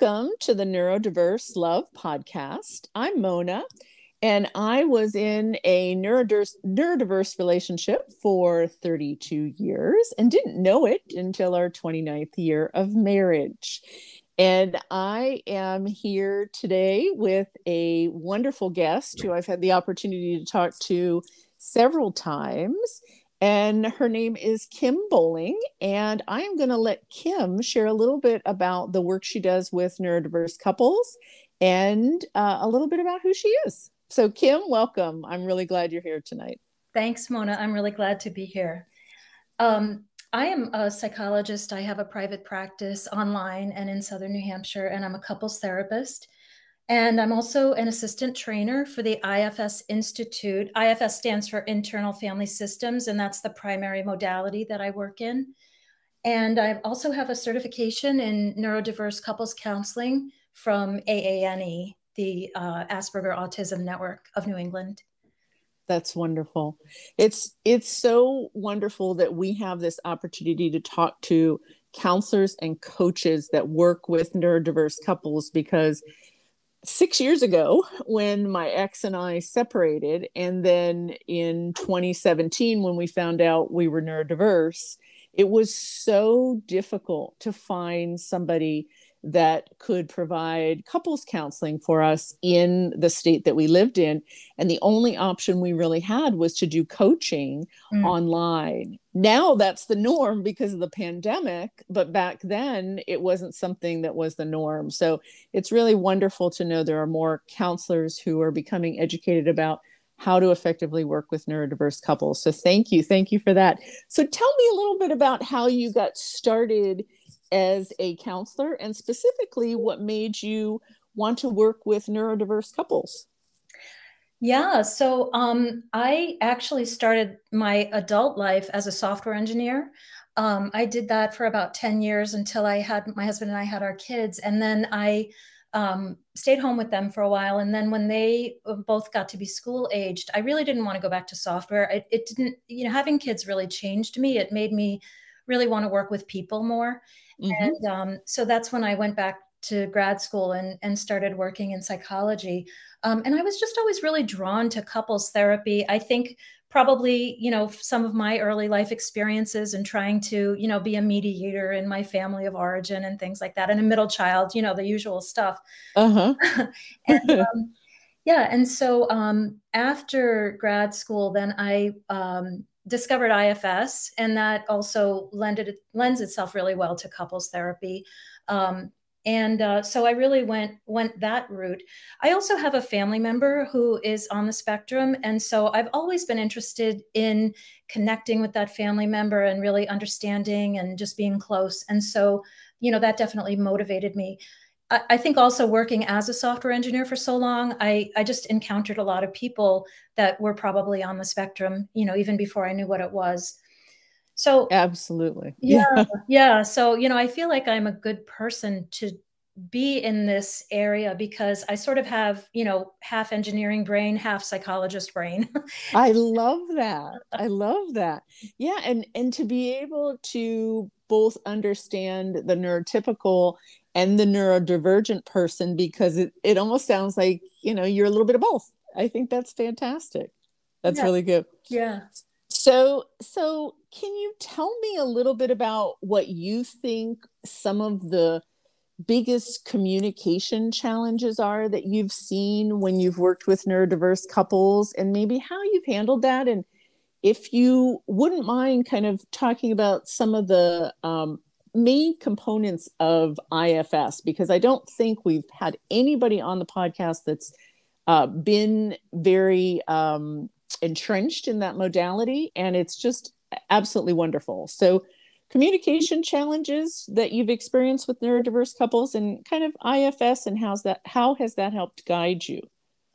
Welcome to the Neurodiverse Love Podcast. I'm Mona, and I was in a neurodiverse, neurodiverse relationship for 32 years and didn't know it until our 29th year of marriage. And I am here today with a wonderful guest who I've had the opportunity to talk to several times. And her name is Kim Bolling. And I am going to let Kim share a little bit about the work she does with neurodiverse couples and uh, a little bit about who she is. So, Kim, welcome. I'm really glad you're here tonight. Thanks, Mona. I'm really glad to be here. Um, I am a psychologist. I have a private practice online and in Southern New Hampshire, and I'm a couples therapist. And I'm also an assistant trainer for the IFS Institute. IFS stands for Internal Family Systems, and that's the primary modality that I work in. And I also have a certification in neurodiverse couples counseling from AANE, the uh, Asperger Autism Network of New England. That's wonderful. It's it's so wonderful that we have this opportunity to talk to counselors and coaches that work with neurodiverse couples because six years ago when my ex and I separated, and then in 2017 when we found out we were neurodiverse, it was so difficult to find somebody that could provide couples counseling for us in the state that we lived in. And the only option we really had was to do coaching mm. online. Now that's the norm because of the pandemic, but back then it wasn't something that was the norm. So it's really wonderful to know there are more counselors who are becoming educated about how to effectively work with neurodiverse couples. So thank you. Thank you for that. So tell me a little bit about how you got started as a counselor and specifically what made you want to work with neurodiverse couples? Yeah, so um, I actually started my adult life as a software engineer. Um, I did that for about 10 years until I had my husband and I had our kids. And then I um, stayed home with them for a while. And then when they both got to be school aged, I really didn't want to go back to software. It, it didn't, you know, having kids really changed me. It made me really want to work with people more. Mm-hmm. And um, so that's when I went back to grad school and, and started working in psychology. Um, and I was just always really drawn to couples therapy. I think probably, you know, some of my early life experiences and trying to, you know, be a mediator in my family of origin and things like that, and a middle child, you know, the usual stuff. Uh huh. and, um, yeah. And so um, after grad school, then I um, discovered IFS, and that also lended, lends itself really well to couples therapy. Um, and uh, so I really went went that route. I also have a family member who is on the spectrum, and so I've always been interested in connecting with that family member and really understanding and just being close. And so, you know, that definitely motivated me. I think also working as a software engineer for so long, I, I just encountered a lot of people that were probably on the spectrum, you know, even before I knew what it was. So absolutely. Yeah. Yeah. So, you know, I feel like I'm a good person to be in this area because I sort of have, you know, half engineering brain, half psychologist brain. I love that. I love that. Yeah, and and to be able to both understand the neurotypical and the neurodivergent person because it, it almost sounds like you know you're a little bit of both i think that's fantastic that's yeah. really good yeah so so can you tell me a little bit about what you think some of the biggest communication challenges are that you've seen when you've worked with neurodiverse couples and maybe how you've handled that and if you wouldn't mind kind of talking about some of the um, main components of IFS because I don't think we've had anybody on the podcast that's uh, been very um, entrenched in that modality, and it's just absolutely wonderful. So, communication challenges that you've experienced with neurodiverse couples, and kind of IFS, and how's that? How has that helped guide you?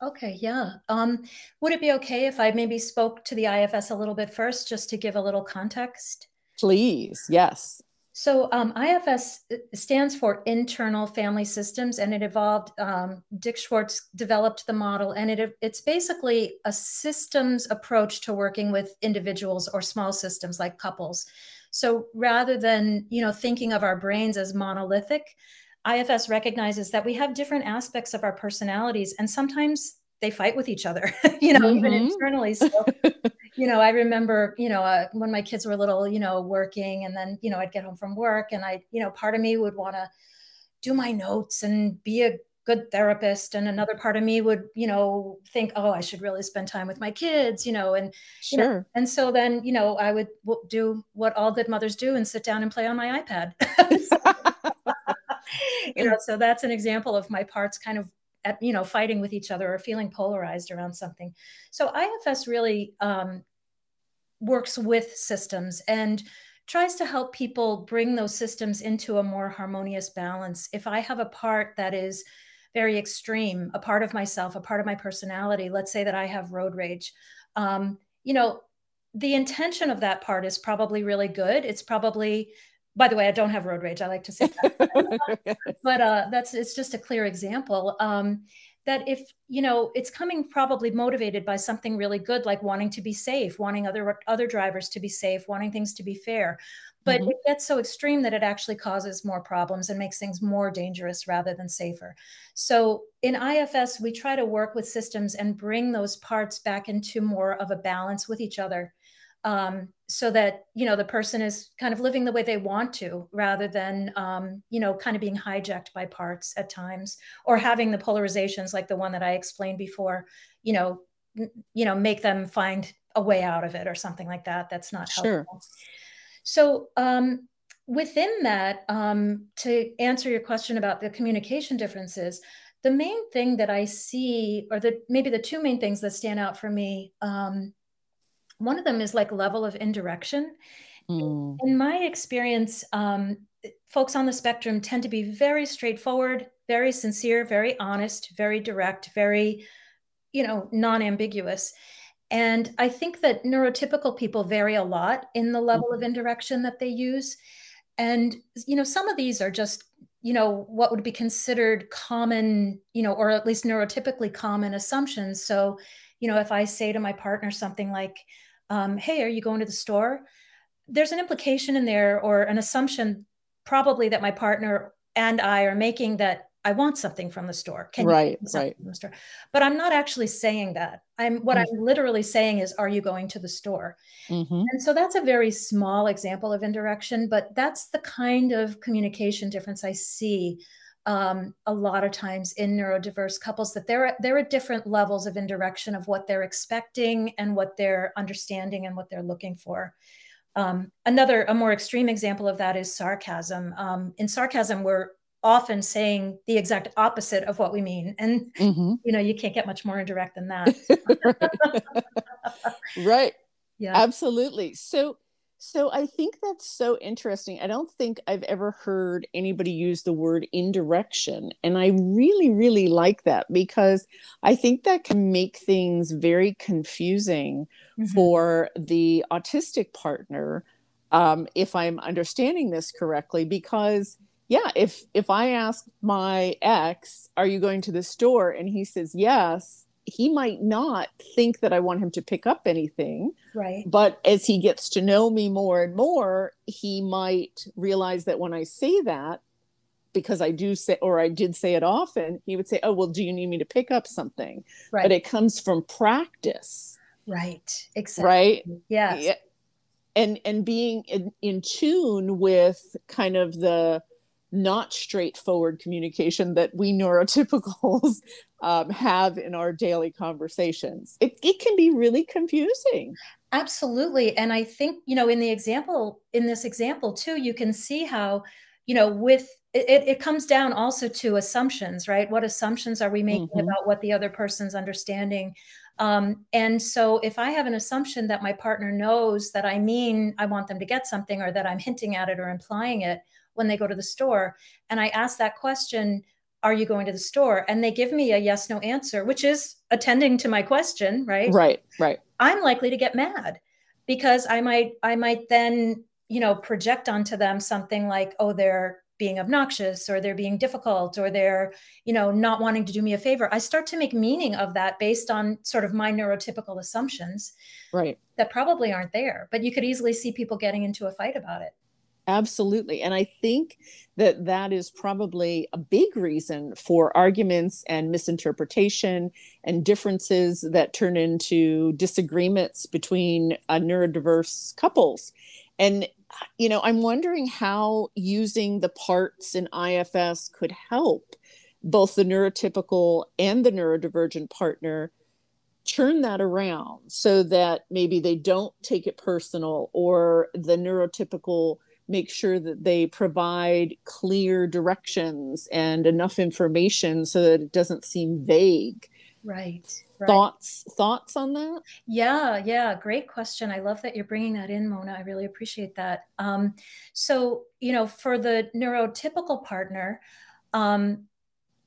Okay, yeah. Um, would it be okay if I maybe spoke to the IFS a little bit first, just to give a little context? Please, yes. So um, IFS uh, stands for Internal Family Systems, and it evolved. Um, Dick Schwartz developed the model, and it it's basically a systems approach to working with individuals or small systems like couples. So rather than you know thinking of our brains as monolithic, IFS recognizes that we have different aspects of our personalities, and sometimes they fight with each other, you know, mm-hmm. even internally. So, you know, I remember, you know, uh, when my kids were little, you know, working, and then, you know, I'd get home from work, and I, you know, part of me would want to do my notes and be a good therapist and another part of me would you know think oh i should really spend time with my kids you know and sure you know, and so then you know i would do what all good mothers do and sit down and play on my ipad. You know so that's an example of my parts kind of at you know fighting with each other or feeling polarized around something. So ifs really um, works with systems and tries to help people bring those systems into a more harmonious balance. If i have a part that is very extreme, a part of myself, a part of my personality. Let's say that I have road rage. Um, you know, the intention of that part is probably really good. It's probably, by the way, I don't have road rage. I like to say that, but uh, that's it's just a clear example. Um, that if you know it's coming probably motivated by something really good like wanting to be safe wanting other other drivers to be safe wanting things to be fair but mm-hmm. it gets so extreme that it actually causes more problems and makes things more dangerous rather than safer. So in IFS, we try to work with systems and bring those parts back into more of a balance with each other. Um, so that you know the person is kind of living the way they want to rather than um, you know kind of being hijacked by parts at times or having the polarizations like the one that i explained before you know you know make them find a way out of it or something like that that's not sure. helpful so um, within that, um, to answer your question about the communication differences, the main thing that I see, or the maybe the two main things that stand out for me, um, one of them is like level of indirection. Mm. In my experience, um, folks on the spectrum tend to be very straightforward, very sincere, very honest, very direct, very, you know, non-ambiguous. And I think that neurotypical people vary a lot in the level of mm-hmm. indirection that they use. And, you know, some of these are just, you know, what would be considered common, you know, or at least neurotypically common assumptions. So, you know, if I say to my partner something like, um, hey, are you going to the store? There's an implication in there or an assumption probably that my partner and I are making that I want something from the store. Can right, right. From the store? But I'm not actually saying that. I'm what mm-hmm. I'm literally saying is, are you going to the store? Mm-hmm. And so that's a very small example of indirection, but that's the kind of communication difference I see um, a lot of times in neurodiverse couples that there are there are different levels of indirection of what they're expecting and what they're understanding and what they're looking for. Um, another, a more extreme example of that is sarcasm. Um, in sarcasm, we're often saying the exact opposite of what we mean. And mm-hmm. you know you can't get much more indirect than that. Right. Yeah. Absolutely. So so i think that's so interesting. I don't think i've ever heard anybody use the word indirection and i really really like that because i think that can make things very confusing mm-hmm. for the autistic partner um, if i'm understanding this correctly because yeah if if i ask my ex are you going to the store? and he says yes he might not think that i want him to pick up anything right. but as he gets to know me more and more he might realize that when i say that because i do say or i did say it often he would say oh well do you need me to pick up something? Right. but it comes from practice. Right exactly. Right? Yeah. And and being in, in tune with kind of the not straightforward communication that we neurotypicals um, have in our daily conversations. It, it can be really confusing. Absolutely. And I think, you know, in the example, in this example too, you can see how, you know, with it, it comes down also to assumptions, right? What assumptions are we making mm-hmm. about what the other person's understanding? Um, and so if I have an assumption that my partner knows that I mean I want them to get something or that I'm hinting at it or implying it, when they go to the store. And I ask that question, are you going to the store? And they give me a yes, no answer, which is attending to my question, right? Right, right. I'm likely to get mad because I might, I might then, you know, project onto them something like, oh, they're being obnoxious or they're being difficult or they're you know not wanting to do me a favor i start to make meaning of that based on sort of my neurotypical assumptions right that probably aren't there but you could easily see people getting into a fight about it Absolutely. And I think that that is probably a big reason for arguments and misinterpretation and differences that turn into disagreements between uh, neurodiverse couples. And, you know, I'm wondering how using the parts in IFS could help both the neurotypical and the neurodivergent partner turn that around so that maybe they don't take it personal or the neurotypical make sure that they provide clear directions and enough information so that it doesn't seem vague. Right, right. thoughts thoughts on that? Yeah yeah great question. I love that you're bringing that in mona. I really appreciate that. Um, so you know for the neurotypical partner um,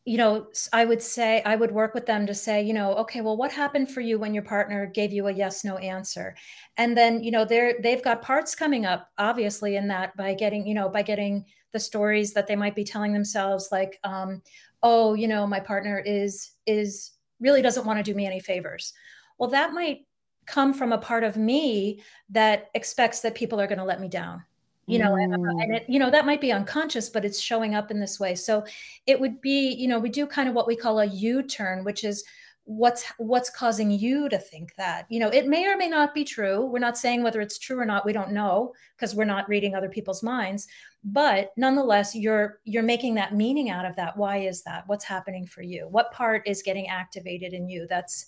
you know, I would say, I would work with them to say, you know, okay, well, what happened for you when your partner gave you a yes, no answer? And then, you know, they're, they've got parts coming up, obviously, in that by getting, you know, by getting the stories that they might be telling themselves, like, um, oh, you know, my partner is, is really doesn't want to do me any favors. Well, that might come from a part of me that expects that people are going to let me down you know and, and mm. it, you know that might be unconscious but it's showing up in this way. So it would be you know we do kind of what we call a u-turn which is what's what's causing you to think that. You know it may or may not be true. We're not saying whether it's true or not. We don't know because we're not reading other people's minds. But nonetheless you're you're making that meaning out of that. Why is that? What's happening for you? What part is getting activated in you that's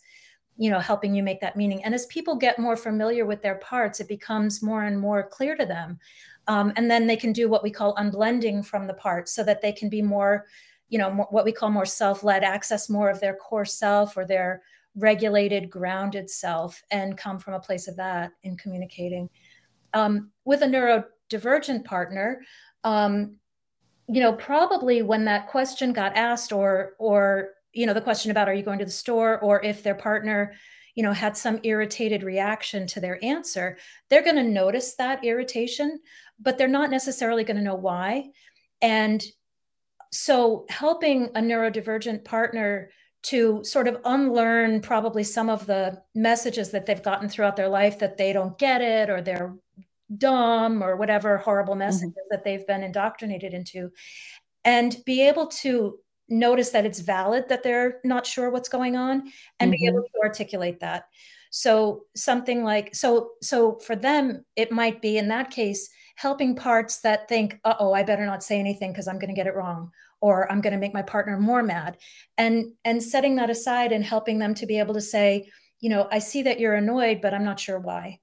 you know helping you make that meaning? And as people get more familiar with their parts it becomes more and more clear to them um, and then they can do what we call unblending from the parts so that they can be more, you know, more, what we call more self-led, access more of their core self or their regulated, grounded self and come from a place of that in communicating. Um, with a neurodivergent partner, um, you know, probably when that question got asked or, or, you know, the question about, are you going to the store or if their partner, you know, had some irritated reaction to their answer, they're going to notice that irritation, but they're not necessarily going to know why. And so helping a neurodivergent partner to sort of unlearn probably some of the messages that they've gotten throughout their life that they don't get it or they're dumb or whatever horrible mm-hmm. messages mm-hmm. that they've been indoctrinated into and be able to notice that it's valid that they're not sure what's going on and mm-hmm. be able to articulate that so something like so so for them it might be in that case helping parts that think uh-oh i better not say anything because i'm going to get it wrong or i'm going to make my partner more mad and and setting that aside and helping them to be able to say you know i see that you're annoyed but i'm not sure why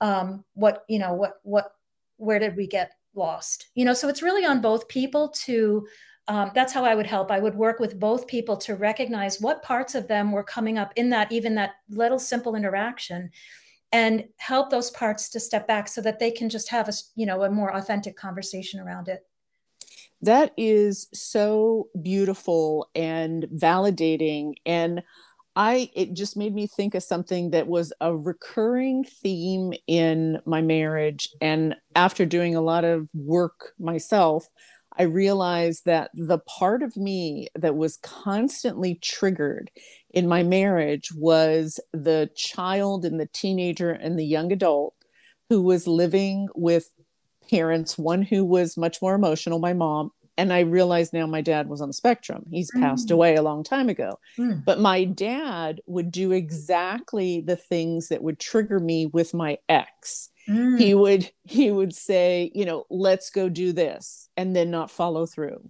um what you know what what where did we get lost you know so it's really on both people to um, that's how I would help. I would work with both people to recognize what parts of them were coming up in that, even that little simple interaction and help those parts to step back so that they can just have a, you know, a more authentic conversation around it. That is so beautiful and validating. And I, it just made me think of something that was a recurring theme in my marriage. And after doing a lot of work myself, I realized that the part of me that was constantly triggered in my marriage was the child and the teenager and the young adult who was living with parents, one who was much more emotional, my mom. And I realized now my dad was on the spectrum. He's mm. passed away a long time ago. Mm. But my dad would do exactly the things that would trigger me with my ex mm. he would he would say you know let's go do this and then not follow through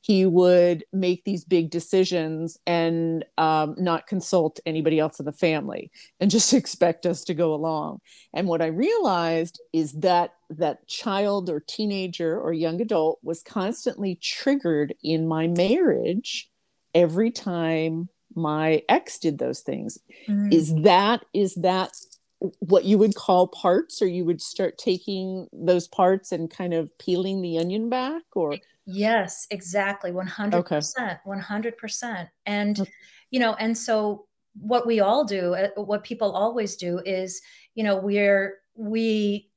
he would make these big decisions and um, not consult anybody else in the family and just expect us to go along. And what i realized is that that child or teenager or young adult was constantly triggered in my marriage every time my ex did those things. Mm. is that is that what you would call parts or you would start taking those parts and kind of peeling the onion back or yes exactly 100% okay. 100% and you know and so what we all do uh, what people always do is you know we're we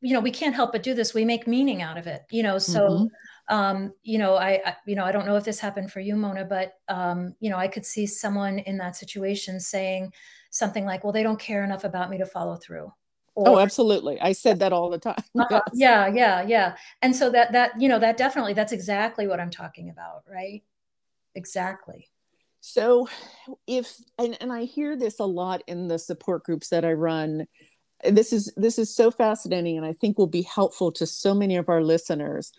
you know we can't help but do this we make meaning out of it you know so mm-hmm. um you know I, I, you know i don't know if this happened for you mona but um you know i could see someone in that situation saying something like, well, they don't care enough about me to follow through. Or, oh, absolutely. I said that all the time. Uh. Yeah, yeah, yeah. And so that that you know that definitely that's exactly what I'm talking about, right? Exactly. So if and, and I hear this a lot in the support groups that I run. This is this is so fascinating and I think will be helpful to so many of our listeners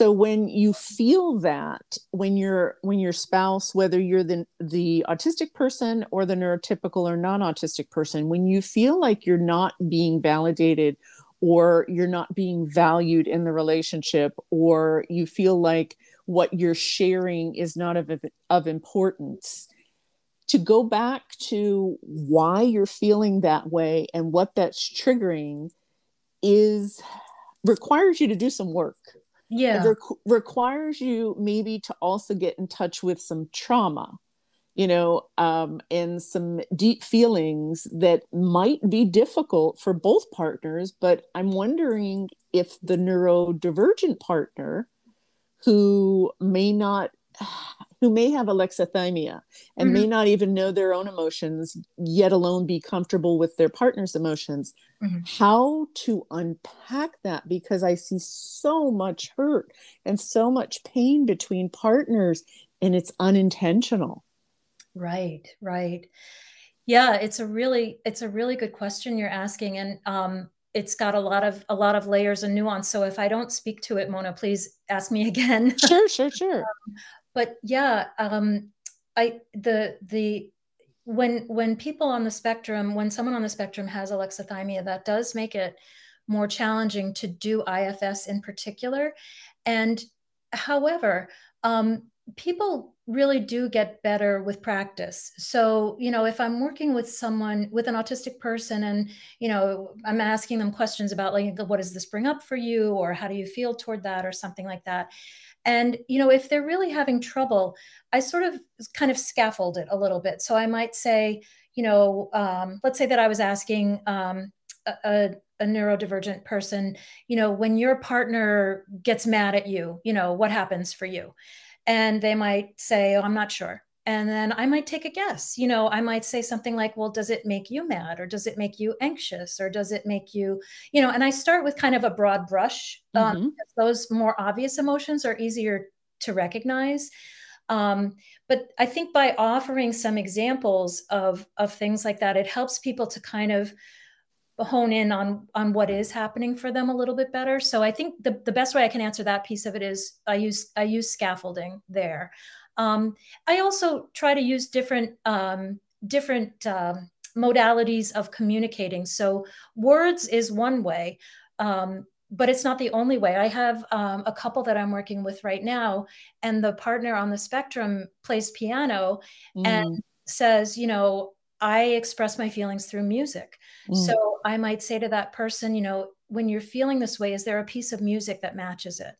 so when you feel that when you're when your spouse whether you're the the autistic person or the neurotypical or non-autistic person when you feel like you're not being validated or you're not being valued in the relationship or you feel like what you're sharing is not of, of importance to go back to why you're feeling that way and what that's triggering is requires you to do some work yeah. it requires you maybe to also get in touch with some trauma you know um, and some deep feelings that might be difficult for both partners but i'm wondering if the neurodivergent partner who may not who may have alexithymia and mm-hmm. may not even know their own emotions yet alone be comfortable with their partner's emotions. Mm-hmm. how to unpack that? Because i see so much hurt and so much pain between partners and it's unintentional. Right right. Yeah it's a really it's a really good question you're asking and um it's got a lot of a lot of layers and nuance. So if i don't speak to it mona please ask me again. Sure sure sure. Um, but yeah um i the the when when people on the spectrum when someone on the spectrum has alexithymia that does make it more challenging to do ifs in particular. And however um, people really do get better with practice. So you know if i'm working with someone with an autistic person and you know i'm asking them questions about like what does this bring up for you? or how do you feel toward that? or something like that and you know if they're really having trouble i sort of kind of scaffold it a little bit. So i might say you know um, let's say that i was asking um, a, a neurodivergent person you know when your partner gets mad at you you know what happens for you? And they might say oh i'm not sure and then i might take a guess. You know i might say something like well does it make you mad or does it make you anxious or does it make you you know and i start with kind of a broad brush um, mm-hmm. those more obvious emotions are easier to recognize. Um, but i think by offering some examples of of things like that it helps people to kind of hone in on on what is happening for them a little bit better. So i think the, the best way i can answer that piece of it is i use i use scaffolding there um, i also try to use different um, different um, modalities of communicating so words is one way um, but it's not the only way i have um, a couple that i'm working with right now and the partner on the spectrum plays piano mm. and says you know I express my feelings through music. Mm. So I might say to that person, you know, when you're feeling this way, is there a piece of music that matches it?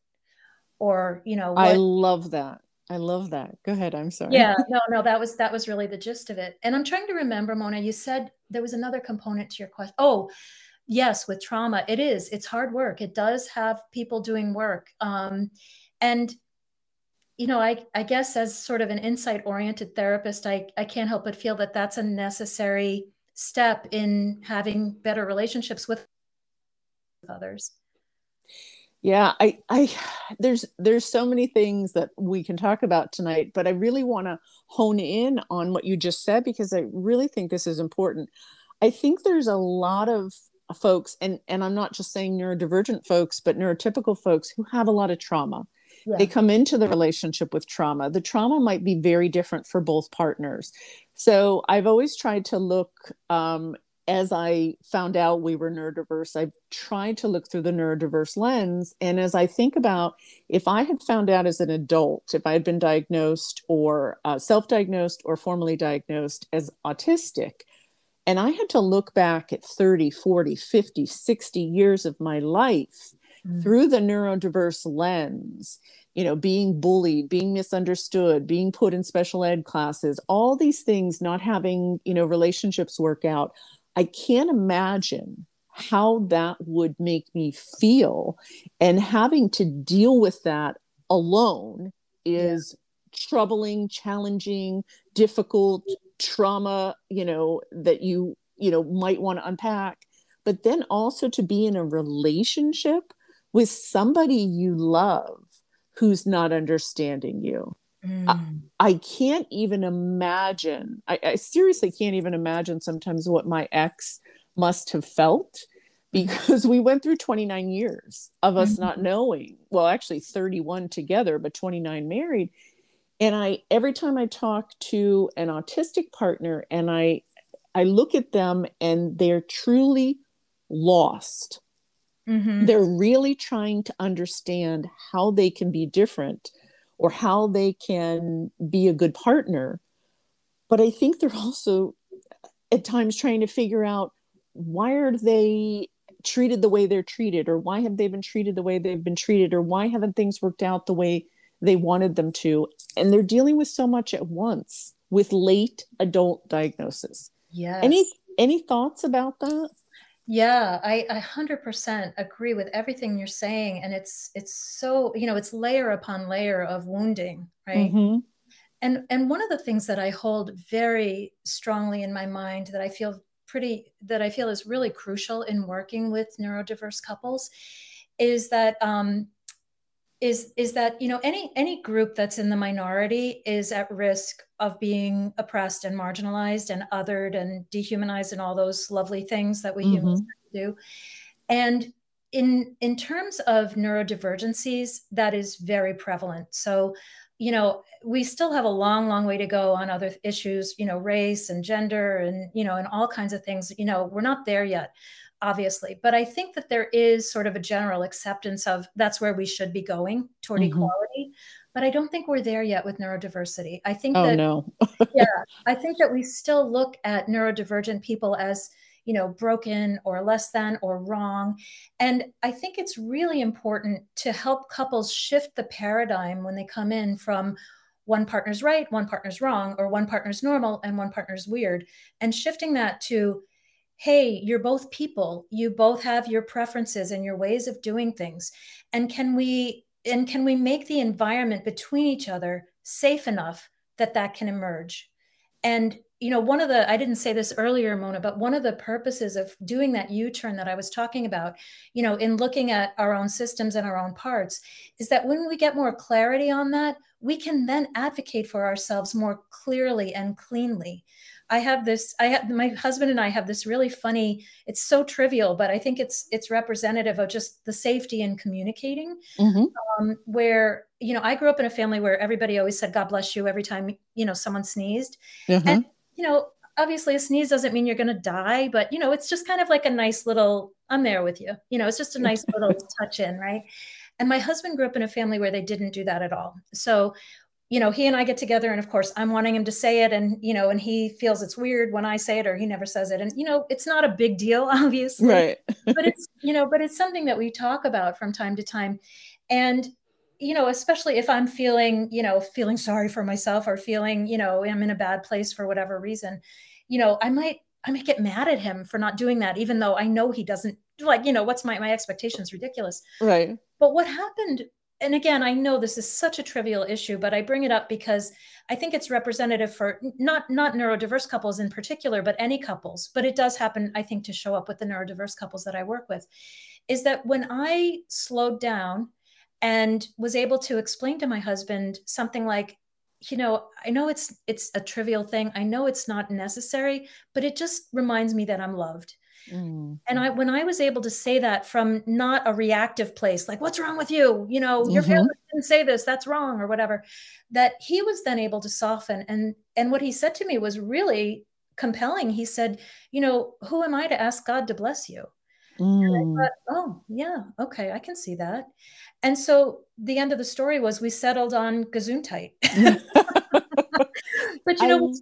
Or, you know, what... I love that. I love that. Go ahead. I'm sorry. Yeah, no, no, that was that was really the gist of it. And I'm trying to remember, Mona, you said there was another component to your question. Oh, yes, with trauma, it is. It's hard work. It does have people doing work. Um, and you know, I, I guess as sort of an insight oriented therapist, I, I can't help but feel that that's a necessary step in having better relationships with others. Yeah, I, I, there's, there's so many things that we can talk about tonight, but I really want to hone in on what you just said because I really think this is important. I think there's a lot of folks, and and I'm not just saying neurodivergent folks, but neurotypical folks who have a lot of trauma yeah. they come into the relationship with trauma the trauma might be very different for both partners so i've always tried to look um, as i found out we were neurodiverse i've tried to look through the neurodiverse lens and as i think about if i had found out as an adult if i had been diagnosed or uh, self-diagnosed or formally diagnosed as autistic and I had to look back at 30, 40, 50, 60 years of my life mm. through the neurodiverse lens you know being bullied being misunderstood being put in special ed classes all these things not having you know relationships work out i can't imagine how that would make me feel and having to deal with that alone is yeah. troubling challenging difficult trauma you know that you you know might want to unpack but then also to be in a relationship with somebody you love who's not understanding you. Mm. I, I, can't even imagine. I, I, seriously can't even imagine sometimes what my ex must have felt because we went through 29 years of us mm-hmm. not knowing. Well, actually 31 together, but 29 married. And I every time I talk to an autistic partner and I I look at them and they're truly lost. Mm-hmm. They're really trying to understand how they can be different or how they can be a good partner. But I think they're also at times trying to figure out why are they treated the way they're treated or why have they been treated the way they've been treated or why haven't things worked out the way they wanted them to? And they're dealing with so much at once with late adult diagnosis. Yeah any any thoughts about that yeah I, I 100% agree with everything you're saying and it's it's so you know it's layer upon layer of wounding right mm-hmm. and and one of the things that i hold very strongly in my mind that i feel pretty that I feel is really crucial in working with neurodiverse couples is that um, is is that you know any any group that's in the minority is at risk of being oppressed and marginalized and othered and dehumanized and all those lovely things that we mm-hmm. humans do. And in in terms of neurodivergencies that is very prevalent. So you know we still have a long long way to go on other issues you know race and gender and you know and all kinds of things. You know we're not there yet obviously but i think that there is sort of a general acceptance of that's where we should be going toward mm-hmm. equality but i don't think we're there yet with neurodiversity i think oh, that no yeah i think that we still look at neurodivergent people as you know broken or less than or wrong and i think it's really important to help couples shift the paradigm when they come in from one partner's right one partner's wrong or one partner's normal and one partner's weird and shifting that to hey you're both people. You both have your preferences and your ways of doing things. And can we and can we make the environment between each other safe enough that that can emerge? And you know, one of the, I didn't say this earlier, Mona, but one of the purposes of doing that U turn that I was talking about, you know, in looking at our own systems and our own parts, is that when we get more clarity on that, we can then advocate for ourselves more clearly and cleanly. I have this, I have my husband and I have this really funny, it's so trivial, but I think it's it's representative of just the safety in communicating. Mm-hmm. Um, where, you know, I grew up in a family where everybody always said, God bless you every time, you know, someone sneezed. Mm-hmm. And you know, obviously a sneeze doesn't mean you're going to die, but you know, it's just kind of like a nice little, I'm there with you. You know, it's just a nice little touch in, right? And my husband grew up in a family where they didn't do that at all. So, you know, he and I get together, and of course, I'm wanting him to say it, and you know, and he feels it's weird when I say it, or he never says it, and you know, it's not a big deal, obviously, right? but it's you know, but it's something that we talk about from time to time, and you know, especially if I'm feeling, you know, feeling sorry for myself or feeling, you know, I'm in a bad place for whatever reason, you know, I might, I might get mad at him for not doing that, even though I know he doesn't like, you know, what's my, my expectations ridiculous. Right. But what happened, and again, I know this is such a trivial issue, but I bring it up because I think it's representative for not, not neurodiverse couples in particular, but any couples, but it does happen, I think, to show up with the neurodiverse couples that I work with, is that when I slowed down and was able to explain to my husband something like you know i know it's it's a trivial thing. I know it's not necessary but it just reminds me that i'm loved mm. and i when i was able to say that from not a reactive place like what's wrong with you you know mm-hmm. your family didn't say this that's wrong or whatever that he was then able to soften and and what he said to me was really compelling he said you know who am i to ask god to bless you Mm. Thought, oh, yeah, okay, I can see that. And so the end of the story was we settled on Gesundheit. but you know, I,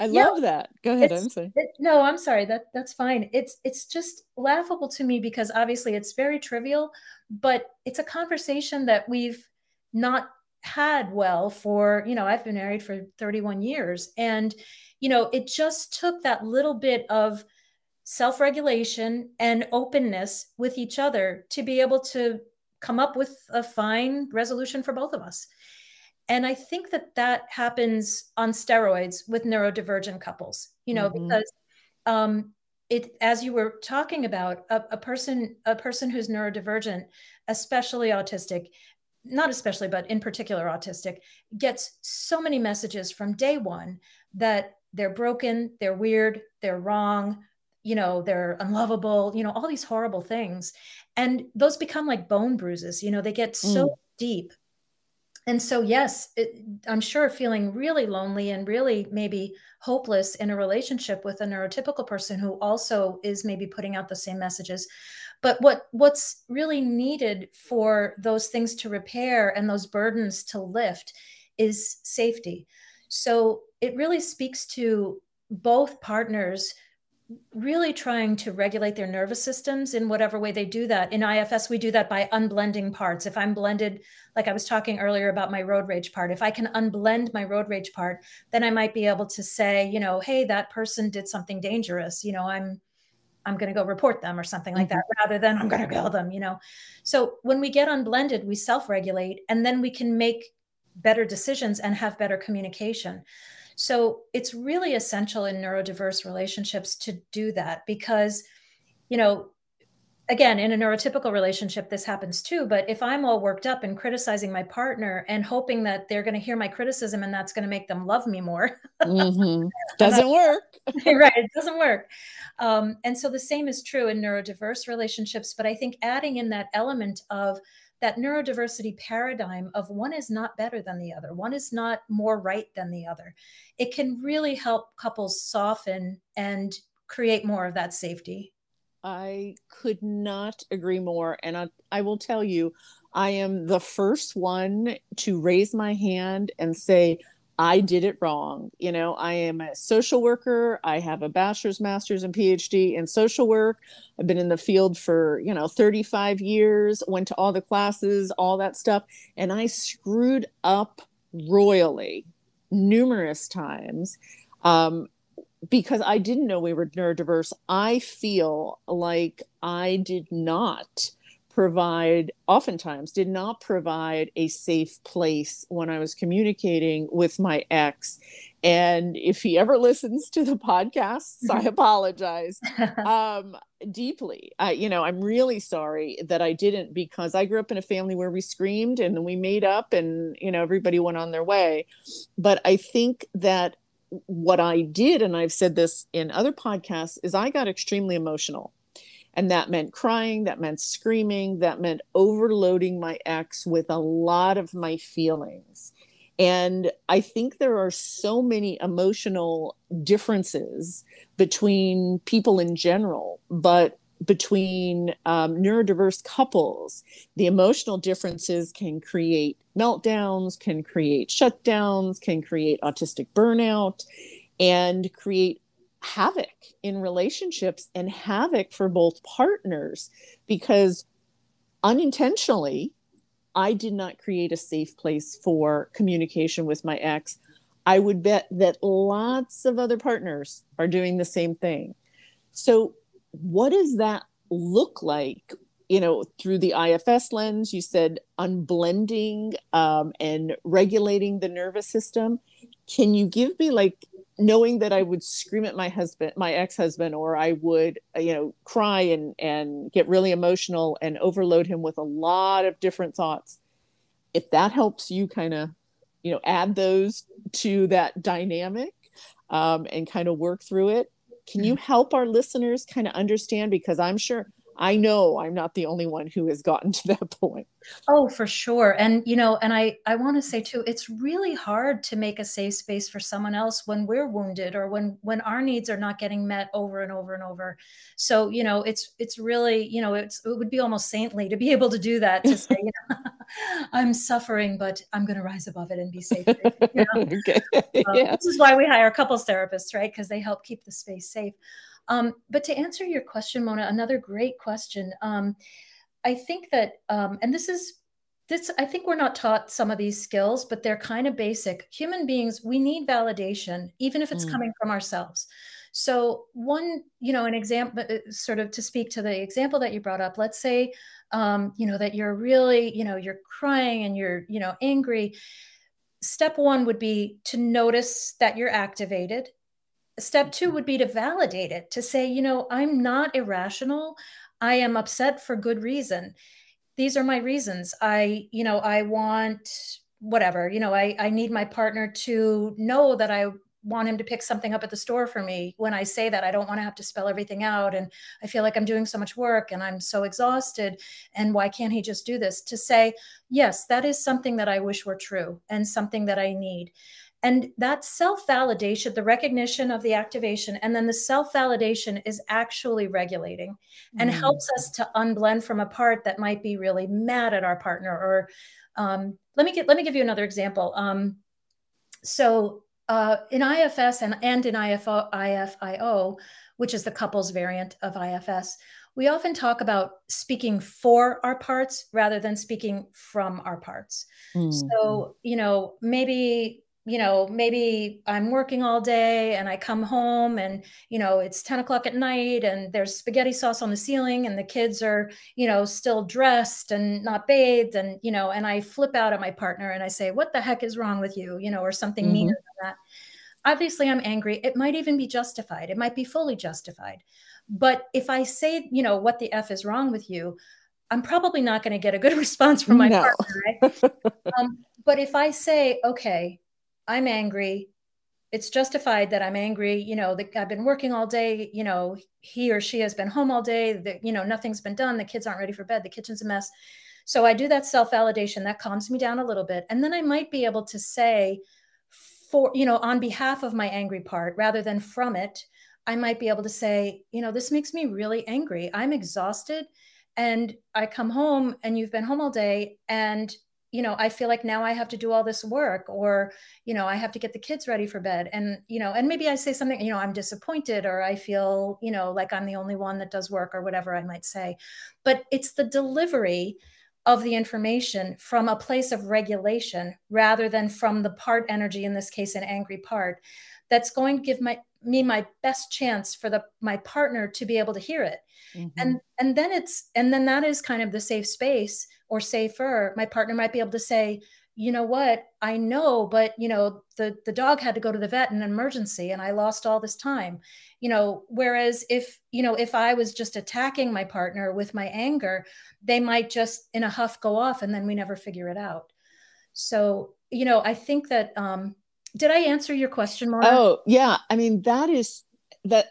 I love that. Go ahead. I'm sorry. It, no, I'm sorry. That that's fine. It's it's just laughable to me because obviously it's very trivial, but it's a conversation that we've not had well for you know I've been married for 31 years, and you know it just took that little bit of self regulation, and openness with each other to be able to come up with a fine resolution for both of us. And I think that that happens on steroids with neurodivergent couples, you know, mm-hmm. because um, it as you were talking about a, a person a person who's neurodivergent especially autistic not especially but in particular autistic gets so many messages from day one that they're broken they're weird they're wrong you know they're unlovable you know all these horrible things and those become like bone bruises you know they get so mm. deep and so yes it, i'm sure feeling really lonely and really maybe hopeless in a relationship with a neurotypical person who also is maybe putting out the same messages. But what what's really needed for those things to repair and those burdens to lift is safety. So it really speaks to both partners really trying to regulate their nervous systems in whatever way they do that. In IFS, we do that by unblending parts. If I'm blended, like I was talking earlier about my road rage part, if I can unblend my road rage part, then I might be able to say, you know, hey, that person did something dangerous. You know, I'm I'm going to go report them or something like mm-hmm. that rather than I'm going to kill them, you know. So when we get unblended, we self-regulate and then we can make better decisions and have better communication. So it's really essential in neurodiverse relationships to do that because, you know, again, in a neurotypical relationship, this happens too. But if I'm all worked up and criticizing my partner and hoping that they're going to hear my criticism and that's going to make them love me more, mm-hmm. doesn't work. right. It doesn't work. Um, and so the same is true in neurodiverse relationships. But I think adding in that element of that neurodiversity paradigm of one is not better than the other, one is not more right than the other. It can really help couples soften and create more of that safety. I could not agree more. And I, I will tell you, I am the first one to raise my hand and say, I did it wrong. You know, I am a social worker. I have a bachelor's, master's, and PhD in social work. I've been in the field for, you know, 35 years, went to all the classes, all that stuff. And I screwed up royally numerous times um, because I didn't know we were neurodiverse. I feel like I did not provide oftentimes did not provide a safe place when i was communicating with my ex. And if he ever listens to the podcasts i apologize um deeply. I you know i'm really sorry that i didn't because i grew up in a family where we screamed and then we made up and you know everybody went on their way. But i think that what i did and i've said this in other podcasts is i got extremely emotional and that meant crying, that meant screaming, that meant overloading my ex with a lot of my feelings. And I think there are so many emotional differences between people in general, but between um, neurodiverse couples, the emotional differences can create meltdowns, can create shutdowns, can create autistic burnout, and create havoc in relationships and havoc for both partners because unintentionally I did not create a safe place for communication with my ex. I would bet that lots of other partners are doing the same thing. So, what does that look like? You know, through the IFS lens, you said unblending um, and regulating the nervous system. Can you give me like knowing that I would scream at my husband, my ex-husband, or I would, uh, you know, cry and and get really emotional and overload him with a lot of different thoughts. If that helps you kind of, you know, add those to that dynamic um, and kind of work through it, can you mm-hmm. help our listeners kind of understand? Because I'm sure I know I'm not the only one who has gotten to that point. Oh, for sure. And you know, and I I want to say too, it's really hard to make a safe space for someone else when we're wounded or when when our needs are not getting met over and over and over. So, you know, it's it's really, you know, it's it would be almost saintly to be able to do that to say, you know, I'm suffering, but I'm going to rise above it and be safe. You know? okay. Um, yeah. This is why we hire couples therapists, right? Because they help keep the space safe. Um, but to answer your question, Mona, another great question. Um, I think that, um, and this is this, I think we're not taught some of these skills, but they're kind of basic. Human beings, we need validation, even if it's mm. coming from ourselves. So, one, you know, an example, uh, sort of to speak to the example that you brought up, let's say, um, you know, that you're really, you know, you're crying and you're, you know, angry. Step one would be to notice that you're activated step two mm-hmm. would be to validate it, to say, you know, I'm not irrational. I am upset for good reason. These are my reasons. I, you know, I want whatever, you know, I, I need my partner to know that I want him to pick something up at the store for me. When I say that, I don't want to have to spell everything out. And I feel like I'm doing so much work and I'm so exhausted. And why can't he just do this? To say, yes, that is something that I wish were true and something that I need. And that self validation, the recognition of the activation, and then the self validation is actually regulating and mm. helps us to unblend from a part that might be really mad at our partner. Or um, let me get, let me give you another example. Um, so uh, in IFS and, and in IFO, IFIO, which is the couples variant of IFS, we often talk about speaking for our parts rather than speaking from our parts. Mm. So, you know, maybe you know, maybe I'm working all day and I come home and, you know, it's 10 o'clock at night and there's spaghetti sauce on the ceiling and the kids are, you know, still dressed and not bathed. And, you know, and I flip out at my partner and I say, what the heck is wrong with you? You know, or something mm-hmm. meaner than that. Obviously, I'm angry. It might even be justified. It might be fully justified. But if I say, you know, what the F is wrong with you, I'm probably not going to get a good response from my no. partner. Right? um, but if I say, okay, I'm angry. It's justified that I'm angry. You know, that I've been working all day. You know, he or she has been home all day. That you know, nothing's been done. The kids aren't ready for bed. The kitchen's a mess. So I do that self validation. That calms me down a little bit, and then I might be able to say, for you know, on behalf of my angry part, rather than from it, I might be able to say, you know, this makes me really angry. I'm exhausted and I come home and you've been home all day and you know i feel like now i have to do all this work or you know i have to get the kids ready for bed. And you know and maybe i say something you know i'm disappointed or i feel you know like i'm the only one that does work or whatever i might say. But it's the delivery of the information from a place of regulation rather than from the part energy in this case an angry part that's going to give my me my best chance for the my partner to be able to hear it. Mm-hmm. and and then it's and then that is kind of the safe space or safer my partner might be able to say you know what? I know but you know the the dog had to go to the vet in an emergency and i lost all this time. You know whereas if you know if i was just attacking my partner with my anger they might just in a huff go off and then we never figure it out. So you know i think that um did i answer your question Maura? oh yeah. I mean that is that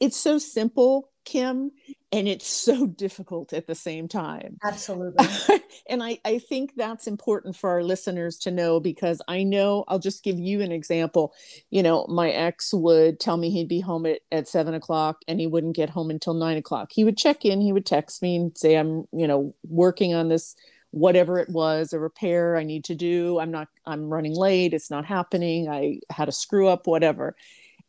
it's so simple kim and it's so difficult at the same time. Absolutely. And I, I think that's important for our listeners to know because i know i'll just give you an example. You know my ex would tell me he'd be home at, at seven o'clock and he wouldn't get home until nine o'clock. He would check in he would text me and say i'm you know working on this whatever it was a repair i need to do. I'm not i'm running late. It's not happening. I had a screw up whatever.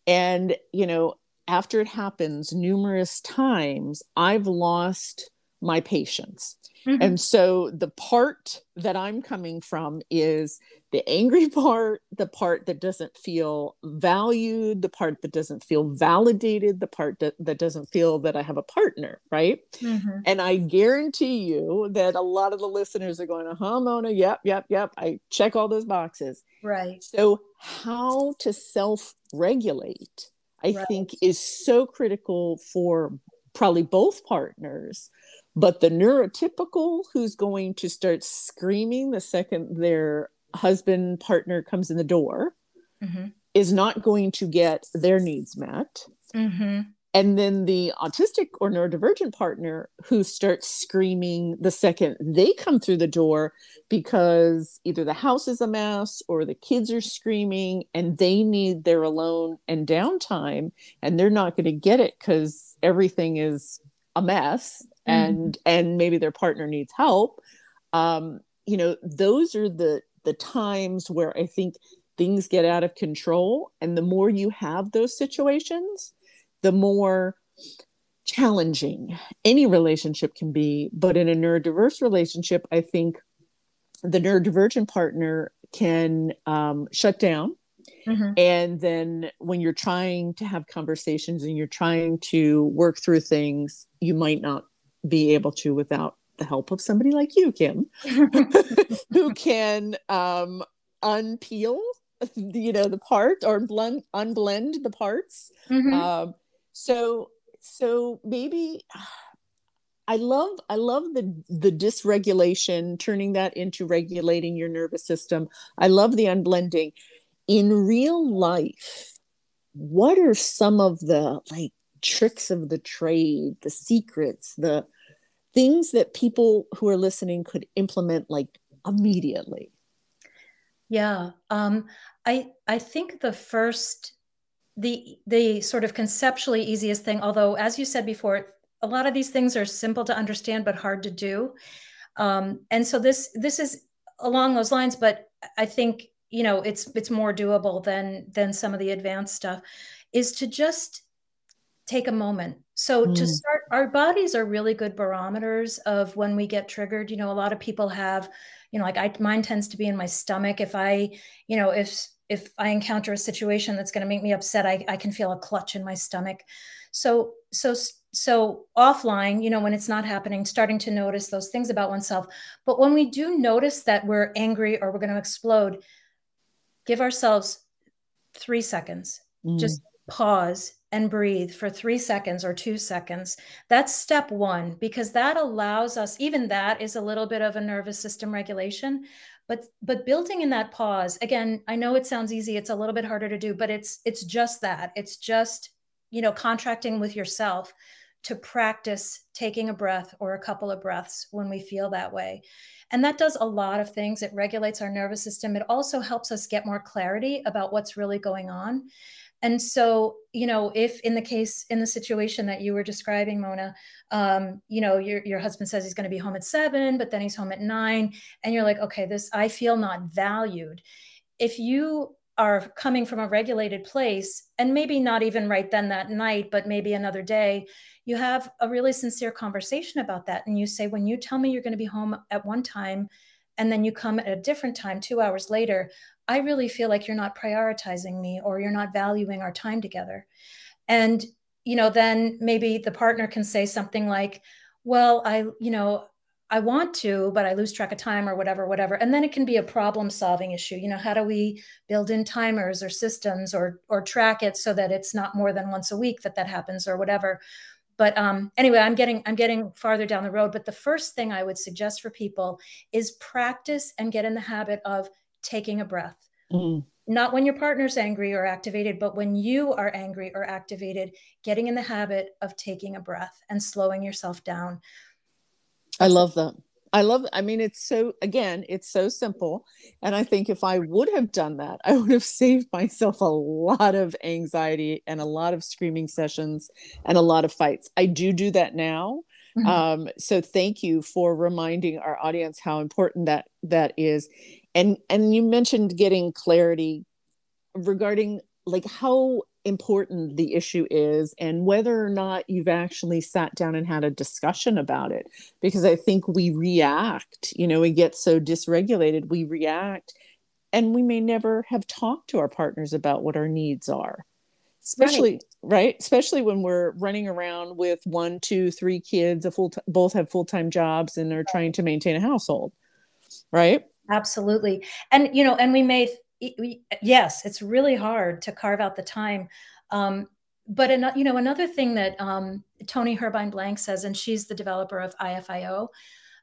And you know after it happens numerous times, I've lost my patience. Mm-hmm. And so the part that I'm coming from is the angry part, the part that doesn't feel valued, the part that doesn't feel validated, the part that, that doesn't feel that I have a partner, right? Mm-hmm. And I guarantee you that a lot of the listeners are going, huh, Mona, yep, yep, yep. I check all those boxes. Right. So, how to self regulate I right. think is so critical for probably both partners. But the neurotypical who's going to start screaming the second their husband partner comes in the door mm-hmm. is not going to get their needs met. Mm-hmm and then the autistic or neurodivergent partner who starts screaming the second they come through the door because either the house is a mess or the kids are screaming and they need their alone and downtime and they're not going to get it because everything is a mess mm-hmm. and and maybe their partner needs help um you know those are the the times where i think things get out of control and the more you have those situations the more challenging any relationship can be. But in a neurodiverse relationship, I think the neurodivergent partner can um, shut down. Mm-hmm. And then when you're trying to have conversations and you're trying to work through things, you might not be able to without the help of somebody like you, Kim, who can um, unpeel you know the part or blend unblend the parts mm-hmm. um, so so maybe i love i love the the dysregulation turning that into regulating your nervous system. I love the unblending. In real life what are some of the like tricks of the trade the secrets the things that people who are listening could implement like immediately? Yeah um, i i think the first the the sort of conceptually easiest thing although as you said before a lot of these things are simple to understand but hard to do. Um, and so this this is along those lines but i think you know it's it's more doable than than some of the advanced stuff is to just take a moment. So mm. to start our bodies are really good barometers of when we get triggered. You know a lot of people have you know like i mine tends to be in my stomach. If i you know if if i encounter a situation that's going to make me upset I, I can feel a clutch in my stomach so so so offline you know when it's not happening starting to notice those things about oneself but when we do notice that we're angry or we're going to explode give ourselves three seconds mm. just pause and breathe for three seconds or two seconds. That's step one, because that allows us, even that is a little bit of a nervous system regulation. But but building in that pause, again, I know it sounds easy, it's a little bit harder to do, but it's it's just that. It's just, you know, contracting with yourself to practice taking a breath or a couple of breaths when we feel that way. And that does a lot of things. It regulates our nervous system. It also helps us get more clarity about what's really going on. And so, you know, if in the case, in the situation that you were describing, Mona, um, you know, your, your husband says he's going to be home at seven, but then he's home at nine, and you're like, okay, this, I feel not valued. If you are coming from a regulated place, and maybe not even right then that night, but maybe another day, you have a really sincere conversation about that. And you say, when you tell me you're going to be home at one time, and then you come at a different time two hours later I really feel like you're not prioritizing me or you're not valuing our time together. And, you know, then maybe the partner can say something like, well, I, you know, I want to, but I lose track of time or whatever, whatever. And then it can be a problem solving issue. You know, how do we build in timers or systems or or track it so that it's not more than once a week that that happens or whatever. But um, anyway, I'm getting I'm getting farther down the road. But the first thing I would suggest for people is practice and get in the habit of taking a breath. Mm. Not when your partner's angry or activated, but when you are angry or activated, getting in the habit of taking a breath and slowing yourself down. I love that. I love I mean it's so again it's so simple and I think if I would have done that I would have saved myself a lot of anxiety and a lot of screaming sessions and a lot of fights. I do do that now. Mm-hmm. Um, so thank you for reminding our audience how important that that is and and you mentioned getting clarity regarding like how important the issue is and whether or not you've actually sat down and had a discussion about it. Because i think we react you know we get so dysregulated we react and we may never have talked to our partners about what our needs are. Especially right, right? especially when we're running around with one two three kids a full both have full-time jobs and are trying to maintain a household right absolutely. And you know and we may we, yes it's really hard to carve out the time um, but an, you know another thing that um, toni herbine blank says and she's the developer of ifio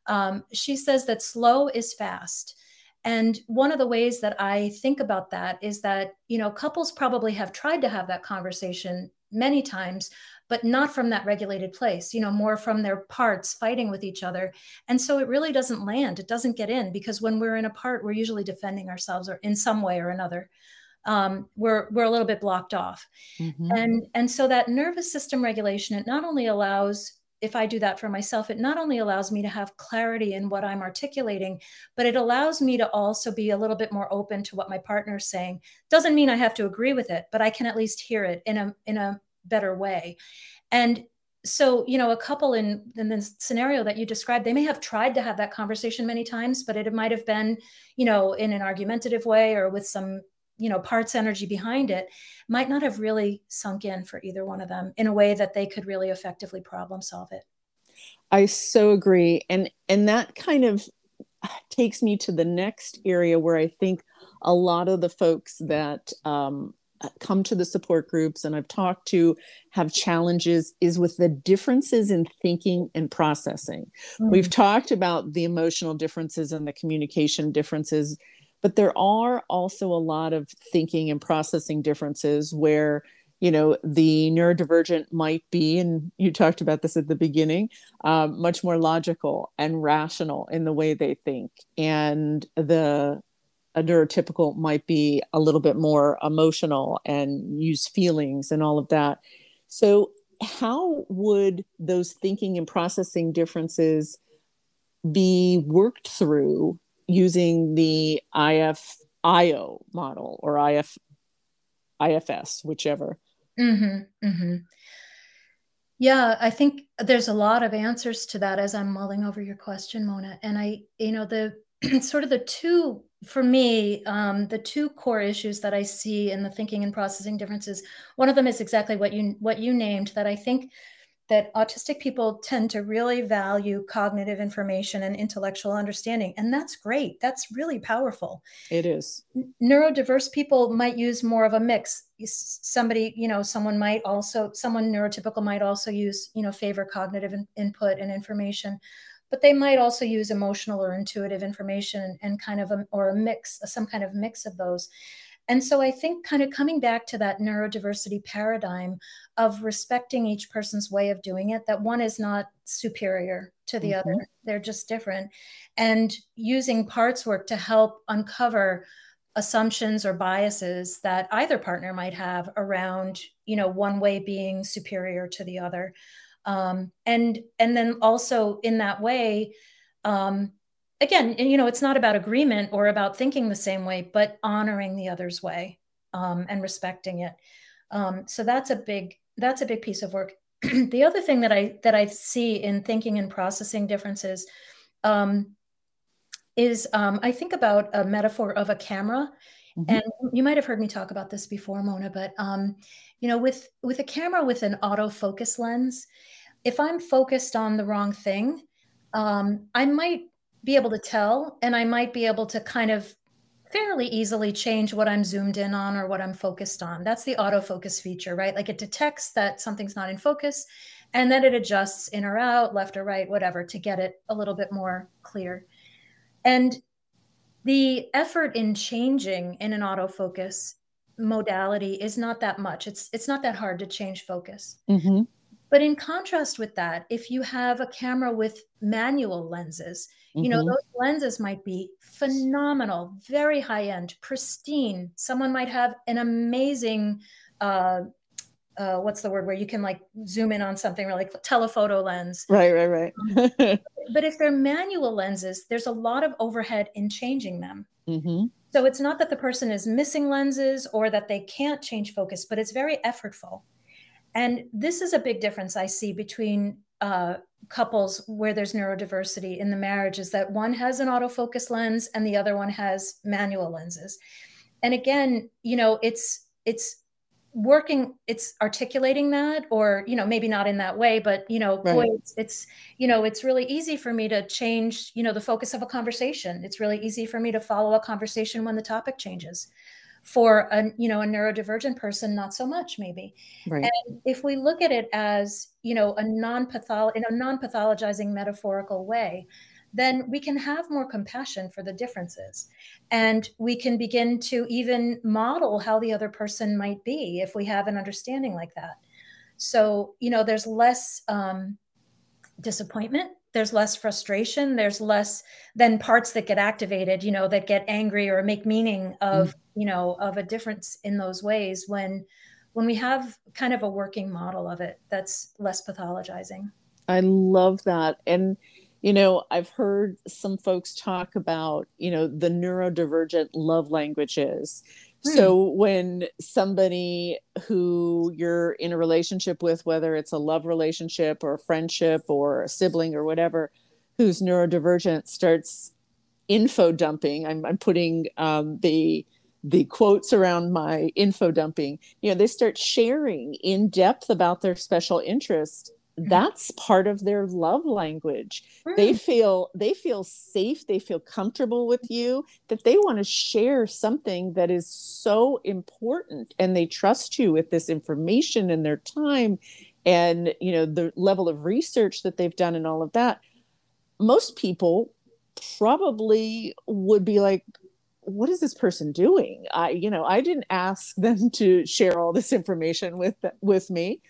um, she says that slow is fast. And one of the ways that i think about that is that you know couples probably have tried to have that conversation many times but not from that regulated place, you know, more from their parts fighting with each other. And so it really doesn't land, it doesn't get in because when we're in a part, we're usually defending ourselves or in some way or another. Um, we're we're a little bit blocked off, mm-hmm. and and so that nervous system regulation it not only allows if I do that for myself, it not only allows me to have clarity in what I'm articulating, but it allows me to also be a little bit more open to what my partner's saying. Doesn't mean I have to agree with it, but I can at least hear it in a in a better way. And so, you know, a couple in, in the scenario that you described, they may have tried to have that conversation many times, but it might have been, you know, in an argumentative way or with some, you know, parts energy behind it, might not have really sunk in for either one of them in a way that they could really effectively problem solve it. I so agree. And and that kind of takes me to the next area where I think a lot of the folks that um, come to the support groups and I've talked to have challenges is with the differences in thinking and processing. Mm. We've talked about the emotional differences and the communication differences, but there are also a lot of thinking and processing differences where you know the neurodivergent might be and you talked about this at the beginning um, much more logical and rational in the way they think and the a neurotypical might be a little bit more emotional and use feelings and all of that. So, how would those thinking and processing differences be worked through using the IFIO model or IF, IFS, whichever? Mm-hmm, mm-hmm. Yeah, I think there's a lot of answers to that as I'm mulling over your question, Mona. And I, you know, the sort of the two for me um, the two core issues that i see in the thinking and processing differences one of them is exactly what you what you named that i think that autistic people tend to really value cognitive information and intellectual understanding and that's great. That's really powerful. It is. Neurodiverse people might use more of a mix. Somebody you know someone might also someone neurotypical might also use you know favor cognitive in, input and information but they might also use emotional or intuitive information and kind of a, or a mix some kind of mix of those. And so i think kind of coming back to that neurodiversity paradigm of respecting each person's way of doing it that one is not superior to the mm-hmm. other they're just different. And using parts work to help uncover assumptions or biases that either partner might have around you know one way being superior to the other um, and and then also in that way um, again you know it's not about agreement or about thinking the same way but honoring the other's way um, and respecting it. Um, so that's a big that's a big piece of work. The other thing that i that i see in thinking and processing differences um, is um, i think about a metaphor of a camera. Mm-hmm. And you might have heard me talk about this before, Mona, but um, you know, with with a camera with an autofocus lens, if I'm focused on the wrong thing, um, I might be able to tell and I might be able to kind of fairly easily change what I'm zoomed in on or what I'm focused on. That's the autofocus feature, right? Like it detects that something's not in focus and then it adjusts in or out, left or right, whatever, to get it a little bit more clear. And the effort in changing in an autofocus modality is not that much. It's it's not that hard to change focus. Mm-hmm. But in contrast with that, if you have a camera with manual lenses, mm-hmm. you know, mm-hmm. those lenses might be phenomenal, very high end, pristine. Someone might have an amazing, uh, uh, what's the word where you can like zoom in on something or like telephoto lens. Right, right, right. Um, but if they're manual lenses, there's a lot of overhead in changing them. Mm-hmm. So it's not that the person is missing lenses or that they can't change focus, but it's very effortful. And this is a big difference I see between uh, couples where there's neurodiversity in the marriage is that one has an autofocus lens and the other one has manual lenses. And again, you know, it's it's working it's articulating that or you know maybe not in that way but you know right. boy it's, it's you know it's really easy for me to change you know the focus of a conversation it's really easy for me to follow a conversation when the topic changes for a you know a neurodivergent person not so much maybe. Right. and if we look at it as you know a non-pathol in a non-pathologizing metaphorical way then we can have more compassion for the differences. And we can begin to even model how the other person might be if we have an understanding like that. So you know there's less um, disappointment there's less frustration there's less than parts that get activated you know that get angry or make meaning of mm-hmm. you know of a difference in those ways when when we have kind of a working model of it that's less pathologizing. I love that. And you know i've heard some folks talk about you know the neurodivergent love languages Hmm. So when somebody who you're in a relationship with, whether it's a love relationship or a friendship or a sibling or whatever, who's neurodivergent starts info dumping, I'm, I'm putting um, the the quotes around my info dumping. You know, they start sharing in depth about their special interest. That's part of their love language. Mm. they feel they feel safe they feel comfortable with you that they want to share something that is so important and they trust you with this information and their time and you know the level of research that they've done and all of that. Most people probably would be like what is this person doing? I you know i didn't ask them to share all this information with with me.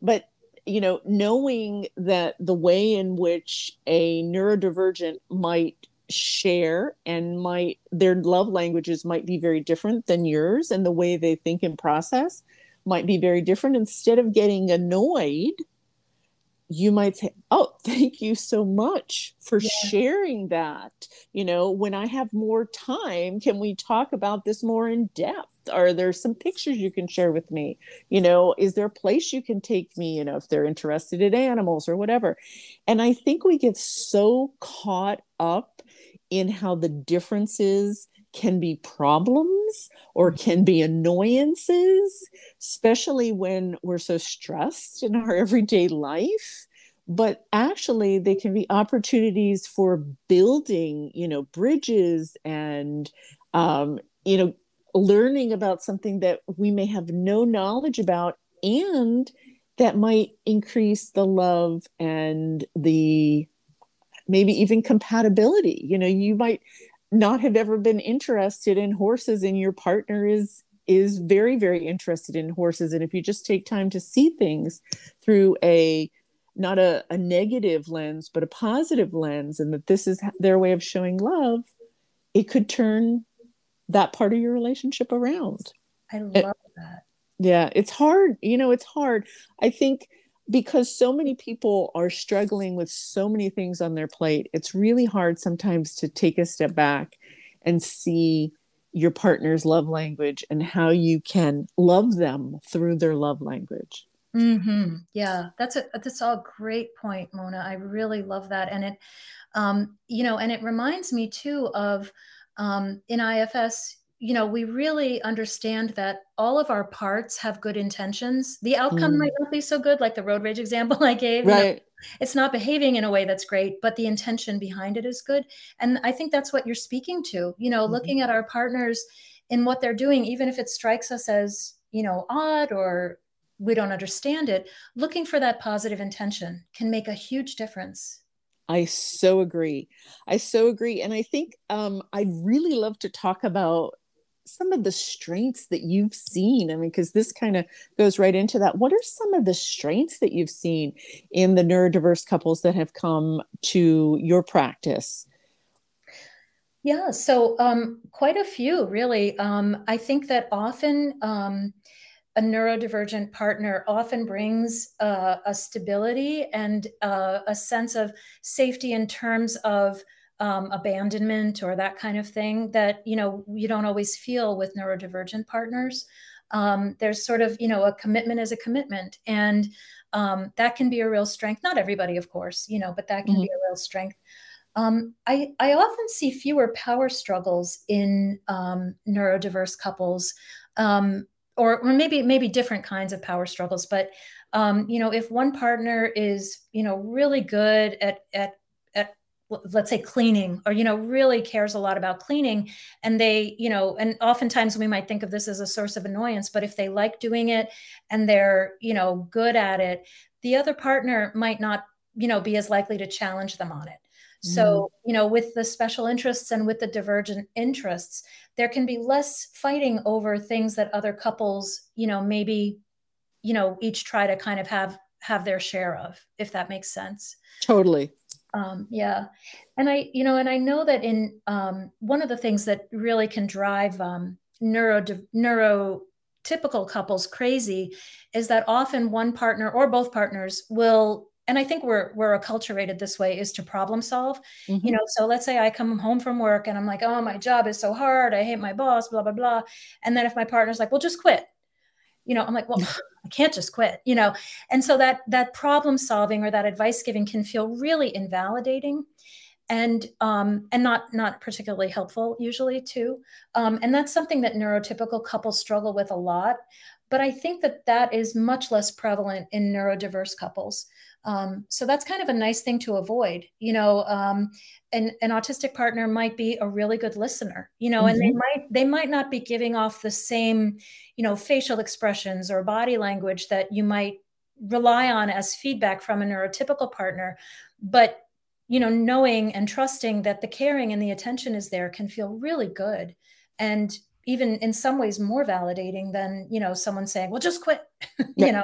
But you know, knowing that the way in which a neurodivergent might share and might their love languages might be very different than yours and the way they think and process might be very different instead of getting annoyed you might say, Oh, thank you so much for yeah. sharing that. You know, when I have more time, can we talk about this more in depth? Are there some pictures you can share with me? You know, is there a place you can take me, you know, if they're interested in animals or whatever? And I think we get so caught up in how the differences can be problems or mm-hmm. can be annoyances, especially when we're so stressed in our everyday life. But actually, they can be opportunities for building, you know, bridges and, um, you know, learning about something that we may have no knowledge about and that might increase the love and the maybe even compatibility you know you might not have ever been interested in horses and your partner is is very very interested in horses. And if you just take time to see things through a not a, a negative lens but a positive lens and that this is their way of showing love it could turn that part of your relationship around. I eh, love it, that. yeah it's hard you know it's hard. I think because so many people are struggling with so many things on their plate, it's really hard sometimes to take a step back and see your partner's love language and how you can love them through their love language. Mm-hmm. Yeah, that's a that's a great point, Mona. I really love that, and it, um, you know, and it reminds me too of um, in IFS you know, we really understand that all of our parts have good intentions. The outcome mm. might not be so good, like the road rage example I gave. Right. You know, it's not behaving in a way that's great, but the intention behind it is good. And I think that's what you're speaking to, you know, mm-hmm. looking at our partners in what they're doing, even if it strikes us as, you know, odd or we don't understand it, looking for that positive intention can make a huge difference. I so agree. I so agree. And I think um, I'd really love to talk about some of the strengths that you've seen? I mean, because this kind of goes right into that. What are some of the strengths that you've seen in the neurodiverse couples that have come to your practice? Yeah, so um, quite a few, really. Um, I think that often um, a neurodivergent partner often brings uh, a stability and uh, a sense of safety in terms of um, abandonment or that kind of thing that you know you don't always feel with neurodivergent partners. Um, there's sort of you know a commitment is a commitment. And um, that can be a real strength. Not everybody of course you know but that can mm-hmm. be a real strength. Um, I, I often see fewer power struggles in um, neurodiverse couples um, or, or maybe maybe different kinds of power struggles. But you know if one partner is you know really good at at let's say cleaning or you know really cares a lot about cleaning and they you know and oftentimes we might think of this as a source of annoyance but if they like doing it and they're you know good at it the other partner might not you know be as likely to challenge them on it. So mm. you know with the special interests and with the divergent interests there can be less fighting over things that other couples you know maybe you know each try to kind of have have their share of if that makes sense. Totally um, yeah, and I, you know, and I know that in um, one of the things that really can drive um, neuro neurotypical couples crazy is that often one partner or both partners will and I think we're we're acculturated this way is to problem solve. Mm-hmm. You know, so let's say I come home from work and I'm like, oh, my job is so hard. I hate my boss, blah blah blah. And then if my partner's like, well, just quit. You know, I'm like, well, I can't just quit, you know. And so that that problem solving or that advice giving can feel really invalidating and um, and not not particularly helpful usually too. Um, and that's something that neurotypical couples struggle with a lot. but I think that that is much less prevalent in neurodiverse couples. Um, so that's kind of a nice thing to avoid. You know, um, an, an autistic partner might be a really good listener. You know, mm-hmm. and they mm-hmm. might they might not be giving off the same, you know, facial expressions or body language that you might rely on as feedback from a neurotypical partner, but you know, knowing and trusting that the caring and the attention is there can feel really good. And even in some ways more validating than you know someone saying well just quit you know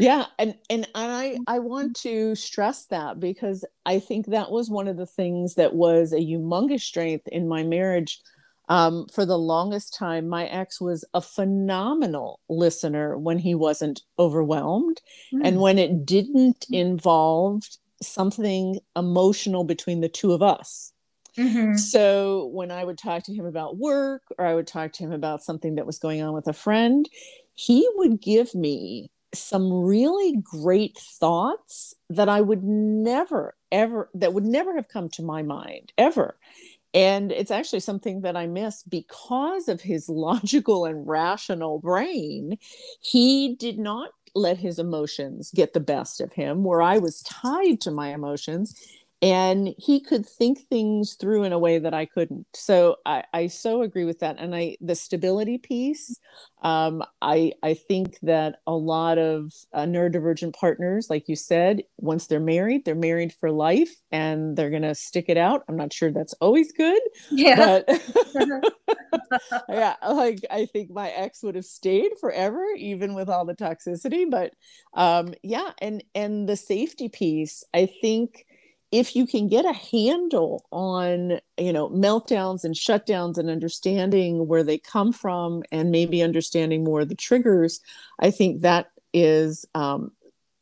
yeah and and i i want to stress that because i think that was one of the things that was a humongous strength in my marriage um, for the longest time my ex was a phenomenal listener when he wasn't overwhelmed mm. and when it didn't involve something emotional between the two of us Mm-hmm. So when I would talk to him about work or I would talk to him about something that was going on with a friend, he would give me some really great thoughts that I would never, ever, that would never have come to my mind ever. And it's actually something that I miss because of his logical and rational brain. He did not let his emotions get the best of him, where I was tied to my emotions and he could think things through in a way that i couldn't. So i, I so agree with that. And i the stability piece um, i i think that a lot of uh, neurodivergent partners like you said once they're married they're married for life and they're going to stick it out. I'm not sure that's always good yeah. but yeah like i think my ex would have stayed forever even with all the toxicity but um yeah and and the safety piece i think if you can get a handle on you know meltdowns and shutdowns and understanding where they come from and maybe understanding more of the triggers i think that is um,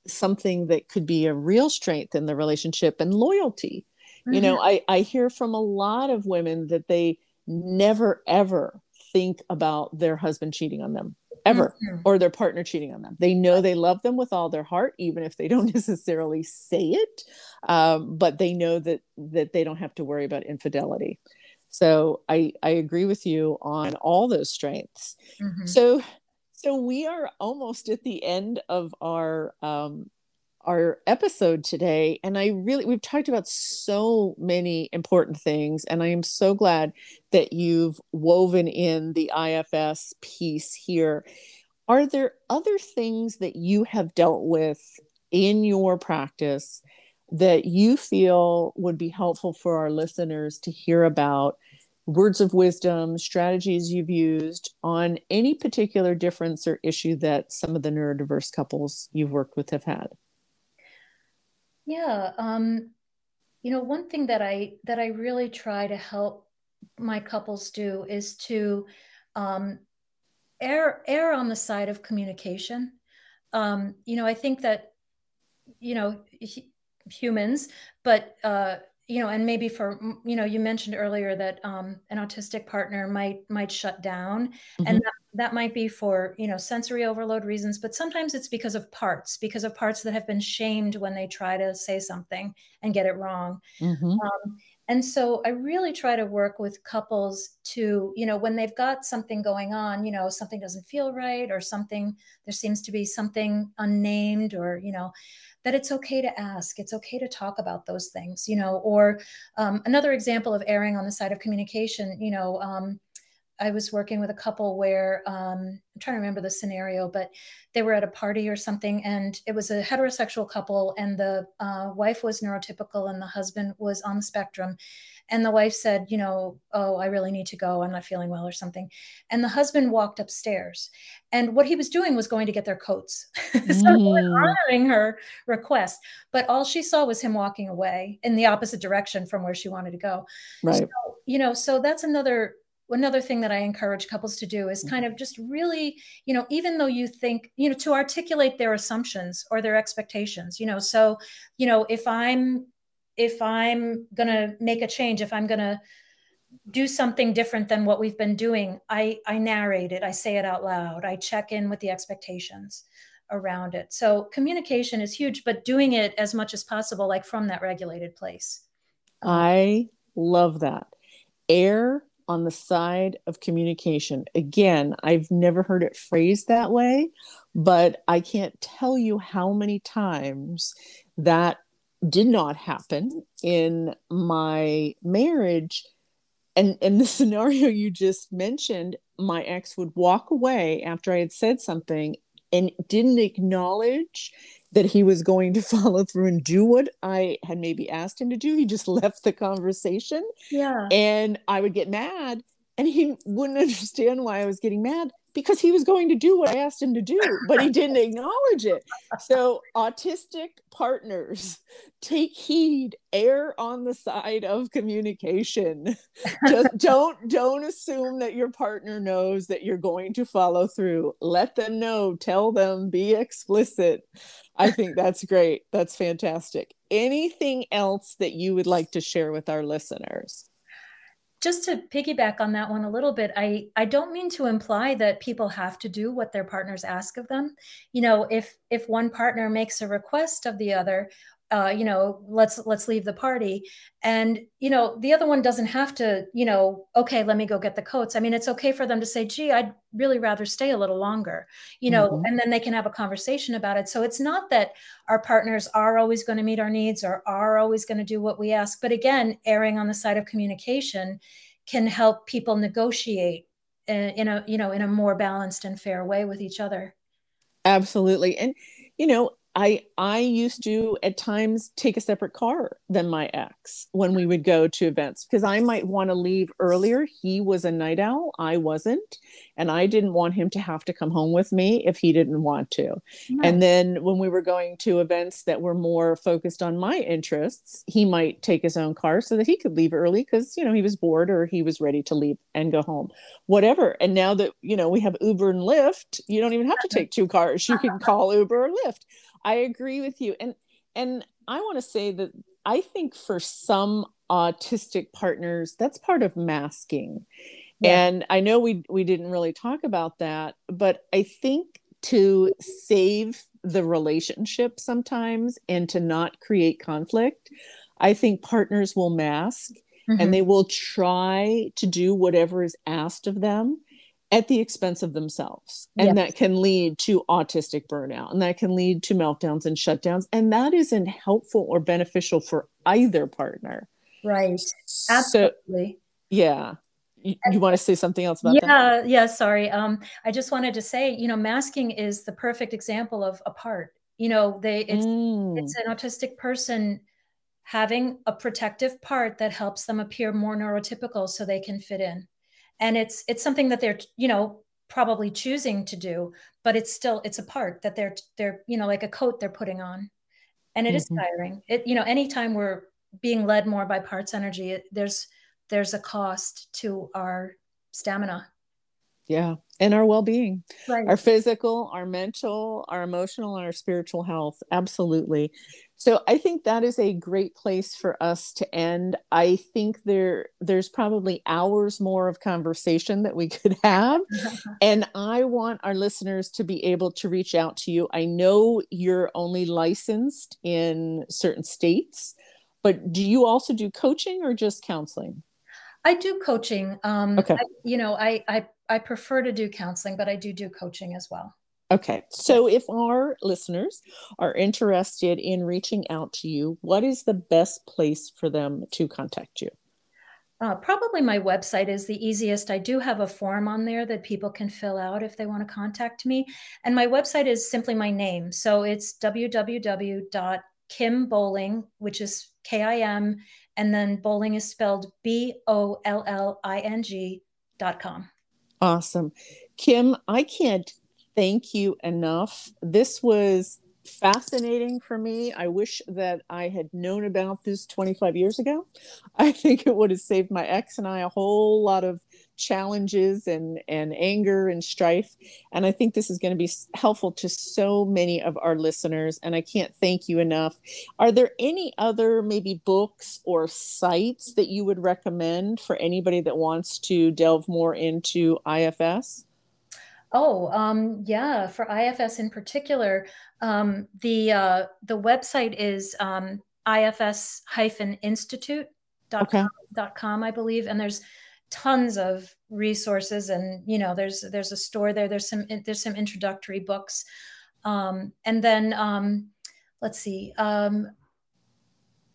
something that could be a real strength in the relationship and loyalty mm-hmm. you know mm-hmm. I, I hear from a lot of women that they never ever think about their husband cheating on them ever mm-hmm. or their partner cheating on them they know they love them with all their heart even if they don't necessarily say it um, but they know that that they don't have to worry about infidelity so i i agree with you on all those strengths mm-hmm. so so we are almost at the end of our um, our episode today and i really we've talked about so many important things and i am so glad that you've woven in the ifs piece here. Are there other things that you have dealt with in your practice that you feel would be helpful for our listeners to hear about? Words of wisdom strategies you've used on any particular difference or issue that some of the neurodiverse couples you've worked with have had yeah, um, you know, one thing that I that I really try to help my couples do is to um, err err on the side of communication. Um, you know, I think that you know humans, but uh, you know, and maybe for you know, you mentioned earlier that um, an autistic partner might might shut down, mm-hmm. and that, that might be for you know sensory overload reasons, but sometimes it's because of parts, because of parts that have been shamed when they try to say something and get it wrong. Mm-hmm. Um, and so I really try to work with couples to, you know, when they've got something going on, you know, something doesn't feel right or something, there seems to be something unnamed or, you know, that it's okay to ask it's okay to talk about those things you know or um, another example of erring on the side of communication you know um, I was working with a couple where um, I'm trying to remember the scenario, but they were at a party or something, and it was a heterosexual couple, and the uh, wife was neurotypical and the husband was on the spectrum, and the wife said, you know, oh, I really need to go. I'm not feeling well or something. And the husband walked upstairs. And what he was doing was going to get their coats. so mm. honoring her request. But all she saw was him walking away in the opposite direction from where she wanted to go. Right. So, you know, so that's another another thing that I encourage couples to do is kind mm-hmm. of just really, you know, even though you think, you know, to articulate their assumptions or their expectations, you know, so, you know, if I'm if I'm going to make a change, if I'm going to do something different than what we've been doing, I, I narrate it, I say it out loud, I check in with the expectations around it. So communication is huge, but doing it as much as possible, like from that regulated place. I love that. Err on the side of communication. Again, I've never heard it phrased that way, but I can't tell you how many times that did not happen in my marriage. And, in the scenario you just mentioned, my ex would walk away after I had said something and didn't acknowledge that he was going to follow through and do what I had maybe asked him to do. He just left the conversation. Yeah. And I would get mad and he wouldn't understand why I was getting mad because he was going to do what I asked him to do, but he didn't acknowledge it. So, autistic partners, take heed, err on the side of communication. Just don't don't assume that your partner knows that you're going to follow through. Let them know, tell them, be explicit. I think that's great. That's fantastic. Anything else that you would like to share with our listeners? Just to piggyback on that one a little bit i i don't mean to imply that people have to do what their partners ask of them. You know if if one partner makes a request of the other uh, you know let's let's leave the party. And you know the other one doesn't have to you know okay let me go get the coats. I mean it's okay for them to say gee i'd really rather stay a little longer you know mm-hmm. and then they can have a conversation about it. So it's not that our partners are always going to meet our needs or are always going to do what we ask but again erring on the side of communication can help people negotiate in, in a you know in a more balanced and fair way with each other. Absolutely. And you know I I used to at times take a separate car than my ex when we would go to events because I might want to leave earlier. He was a night owl, I wasn't, and I didn't want him to have to come home with me if he didn't want to. And then when we were going to events that were more focused on my interests, he might take his own car so that he could leave early because you know he was bored or he was ready to leave and go home. Whatever. And now that you know we have Uber and Lyft, you don't even have to take two cars. You can call Uber or Lyft I agree with you. And and I want to say that I think for some autistic partners, that's part of masking. Yeah. And I know we we didn't really talk about that, but I think to save the relationship sometimes and to not create conflict, I think partners will mask mm-hmm. and they will try to do whatever is asked of them at the expense of themselves. And yes. that can lead to autistic burnout and that can lead to meltdowns and shutdowns. And that isn't helpful or beneficial for either partner. Right. Absolutely. So, yeah. You, you, want to say something else about yeah, that? Yeah, yeah, sorry. Um, I just wanted to say, you know, masking is the perfect example of a part. You know, they it's mm. it's an autistic person having a protective part that helps them appear more neurotypical so they can fit in and it's it's something that they're you know probably choosing to do but it's still it's a part that they're they're you know like a coat they're putting on. And it mm-hmm. is tiring. It you know anytime we're being led more by parts energy it, there's there's a cost to our stamina. Yeah. And our well-being. Right. our physical our mental our emotional and our spiritual health. Absolutely so i think that is a great place for us to end i think there there's probably hours more of conversation that we could have and i want our listeners to be able to reach out to you i know you're only licensed in certain states but do you also do coaching or just counseling I do coaching. Um, okay. I, you know, I, I I prefer to do counseling, but I do do coaching as well. Okay. So if our listeners are interested in reaching out to you, what is the best place for them to contact you? Uh, probably my website is the easiest. I do have a form on there that people can fill out if they want to contact me. And my website is simply my name. So it's www.kimbolling, which is K I M, and then Bolling is spelled B O L L I N G dot com. Awesome. Kim, I can't thank you enough. This was fascinating for me. I wish that I had known about this 25 years ago. I think it would have saved my ex and I a whole lot of challenges and and anger and strife and i think this is going to be helpful to so many of our listeners and i can't thank you enough are there any other maybe books or sites that you would recommend for anybody that wants to delve more into ifs Oh, um, yeah. For IFS in particular, um, the uh, the website is um, ifs-institute.com, okay. .com, I believe, and there's tons of resources and you know there's there's a store there there's some there's some introductory books um, and then um, let's see um,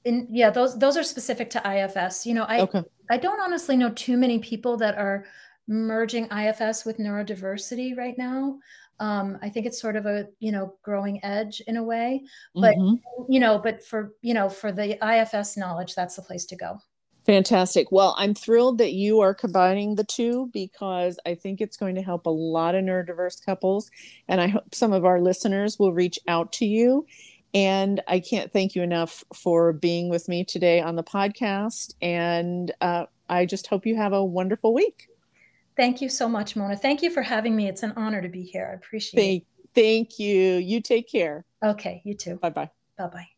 in yeah those those are specific to ifs you know i okay. i don't honestly know too many people that are merging ifs with neurodiversity right now um, i think it's sort of a you know growing edge in a way but mm-hmm. you know but for you know for the ifs knowledge that's the place to go Fantastic. Well, I'm thrilled that you are combining the two because I think it's going to help a lot of neurodiverse couples. And I hope some of our listeners will reach out to you. And I can't thank you enough for being with me today on the podcast. And uh, I just hope you have a wonderful week. Thank you so much, Mona. Thank you for having me. It's an honor to be here. I appreciate thank, it. Thank you. You take care. Okay, you too. Bye bye. Bye bye.